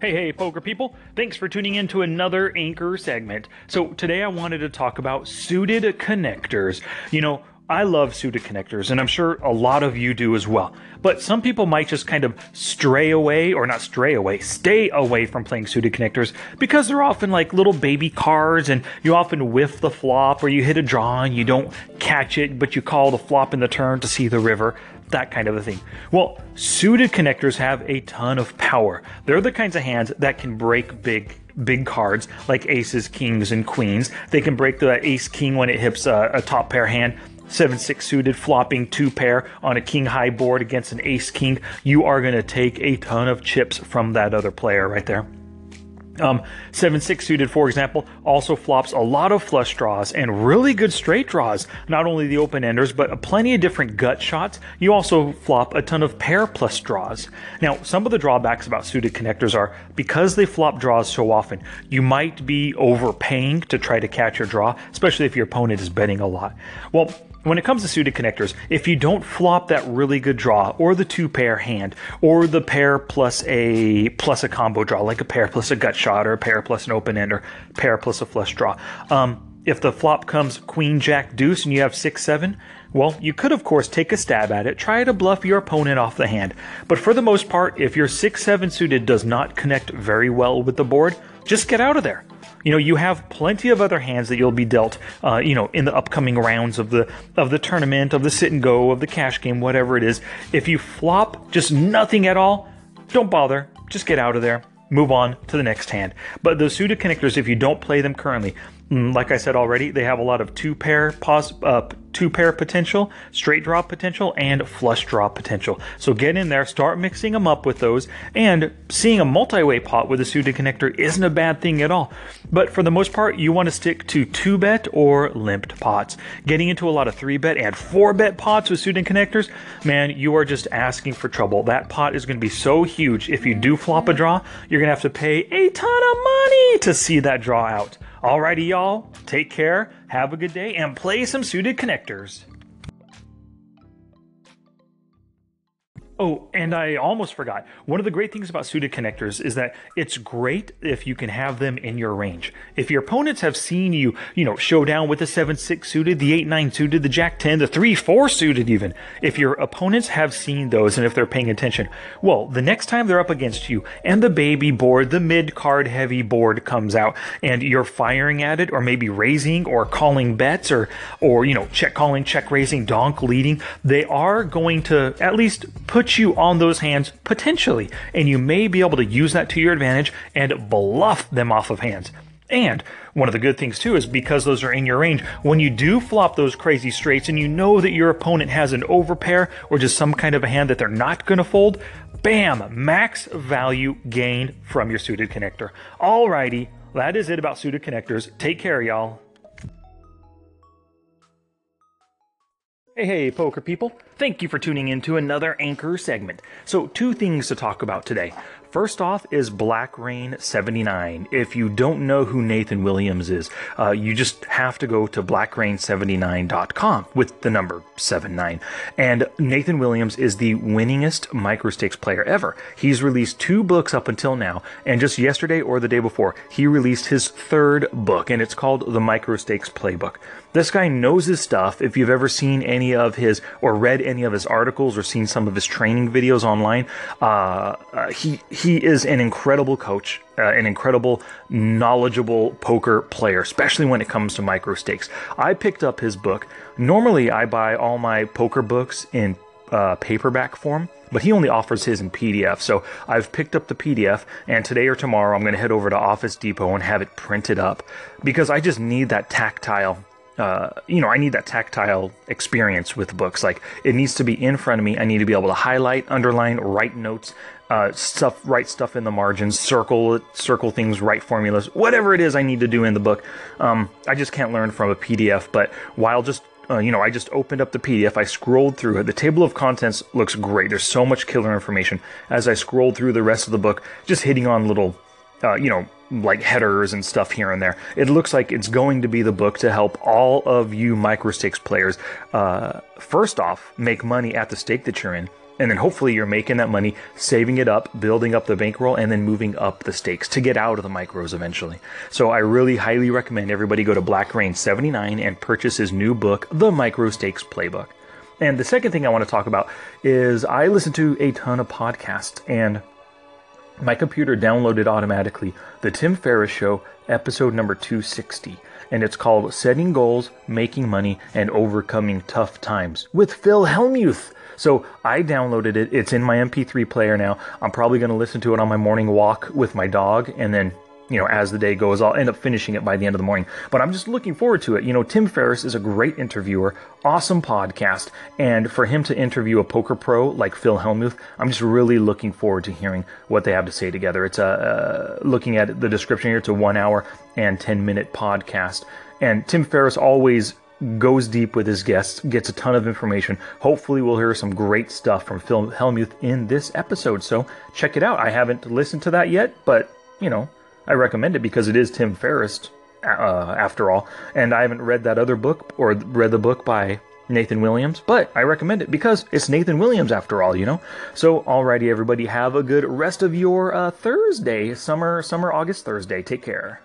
Hey, hey, poker people. Thanks for tuning in to another Anchor segment. So, today I wanted to talk about suited connectors. You know, I love suited connectors, and I'm sure a lot of you do as well. But some people might just kind of stray away, or not stray away, stay away from playing suited connectors because they're often like little baby cards, and you often whiff the flop, or you hit a draw and you don't catch it, but you call the flop in the turn to see the river that kind of a thing. Well, suited connectors have a ton of power. They're the kinds of hands that can break big big cards like aces, kings, and queens. They can break the ace king when it hits a, a top pair hand. 7 6 suited flopping two pair on a king high board against an ace king. You are going to take a ton of chips from that other player right there. Um, 7 6 suited, for example, also flops a lot of flush draws and really good straight draws. Not only the open enders, but plenty of different gut shots. You also flop a ton of pair plus draws. Now, some of the drawbacks about suited connectors are because they flop draws so often, you might be overpaying to try to catch your draw, especially if your opponent is betting a lot. Well, when it comes to suited connectors, if you don't flop that really good draw, or the two pair hand, or the pair plus a plus a combo draw, like a pair plus a gut shot, or a pair plus an open end, or pair plus a flush draw, um, if the flop comes queen jack deuce and you have six seven, well, you could of course take a stab at it, try to bluff your opponent off the hand. But for the most part, if your six seven suited does not connect very well with the board, just get out of there you know you have plenty of other hands that you'll be dealt uh, you know in the upcoming rounds of the of the tournament of the sit and go of the cash game whatever it is. If you flop just nothing at all don't bother. Just get out of there. Move on to the next hand. But those suited connectors if you don't play them currently like i said already they have a lot of two pair pos- uh, two pair potential, straight draw potential, and flush draw potential. So get in there, start mixing them up with those, and seeing a multi-way pot with a suited connector isn't a bad thing at all. But for the most part, you want to stick to two bet or limped pots. Getting into a lot of three bet and four bet pots with suited connectors, man, you are just asking for trouble. That pot is going to be so huge. If you do flop a draw, you're going to have to pay a ton of money to see that draw out. Alrighty, y'all. Take care, have a good day, and play some suited connectors. Oh, and I almost forgot. One of the great things about suited connectors is that it's great if you can have them in your range. If your opponents have seen you, you know, show down with the 7-6 suited, the 8-9 suited, the Jack 10, the 3-4 suited even. If your opponents have seen those and if they're paying attention, well, the next time they're up against you and the baby board, the mid card heavy board comes out and you're firing at it or maybe raising or calling bets or or you know, check calling, check raising, donk leading, they are going to at least put put you on those hands potentially, and you may be able to use that to your advantage and bluff them off of hands. And one of the good things too is because those are in your range, when you do flop those crazy straights and you know that your opponent has an overpair or just some kind of a hand that they're not going to fold, bam, max value gained from your suited connector. Alrighty, that is it about suited connectors. Take care, y'all. Hey, hey, poker people. Thank you for tuning in to another Anchor segment. So, two things to talk about today. First off is Black Rain 79. If you don't know who Nathan Williams is, uh, you just have to go to blackrain79.com with the number 79. And Nathan Williams is the winningest microstakes player ever. He's released two books up until now, and just yesterday or the day before, he released his third book, and it's called The Microstakes Playbook. This guy knows his stuff. If you've ever seen any of his or read any of his articles or seen some of his training videos online, uh, uh, he he is an incredible coach, uh, an incredible, knowledgeable poker player, especially when it comes to micro stakes. I picked up his book. Normally, I buy all my poker books in uh, paperback form, but he only offers his in PDF. So I've picked up the PDF, and today or tomorrow I'm going to head over to Office Depot and have it printed up because I just need that tactile uh, you know, I need that tactile experience with books. Like it needs to be in front of me. I need to be able to highlight, underline, write notes, uh, stuff, write stuff in the margins, circle circle things, write formulas, whatever it is I need to do in the book. Um, I just can't learn from a PDF. But while just uh, you know, I just opened up the PDF. I scrolled through it. The table of contents looks great. There's so much killer information. As I scrolled through the rest of the book, just hitting on little, uh, you know, like headers and stuff here and there. It looks like it's going to be the book to help all of you microstakes players, uh, first off, make money at the stake that you're in, And then hopefully you're making that money, saving it up, building up the bankroll, and then moving up the stakes to get out of the micros eventually. So I really highly recommend everybody go to Black Rain 79 and purchase his new book, The Micro Stakes Playbook. And the second thing I want to talk about is I listen to a ton of podcasts and my computer downloaded automatically the Tim Ferriss Show, episode number 260, and it's called Setting Goals, Making Money, and Overcoming Tough Times with Phil Hellmuth. So I downloaded it. It's in my MP3 player now. I'm probably going to listen to it on my morning walk with my dog and then you know, as the day goes, I'll end up finishing it by the end of the morning. But I'm just looking forward to it. You know, Tim Ferriss is a great interviewer, awesome podcast, and for him to interview a poker pro like Phil Hellmuth, I'm just really looking forward to hearing what they have to say together. It's a uh, looking at the description here, it's a one hour and 10 minute podcast. And Tim Ferriss always goes deep with his guests, gets a ton of information. Hopefully, we'll hear some great stuff from Phil Hellmuth in this episode. So check it out. I haven't listened to that yet, but you know, I recommend it because it is Tim Ferriss, uh, after all, and I haven't read that other book or read the book by Nathan Williams, but I recommend it because it's Nathan Williams after all, you know. So, alrighty, everybody, have a good rest of your uh, Thursday, summer, summer August Thursday. Take care.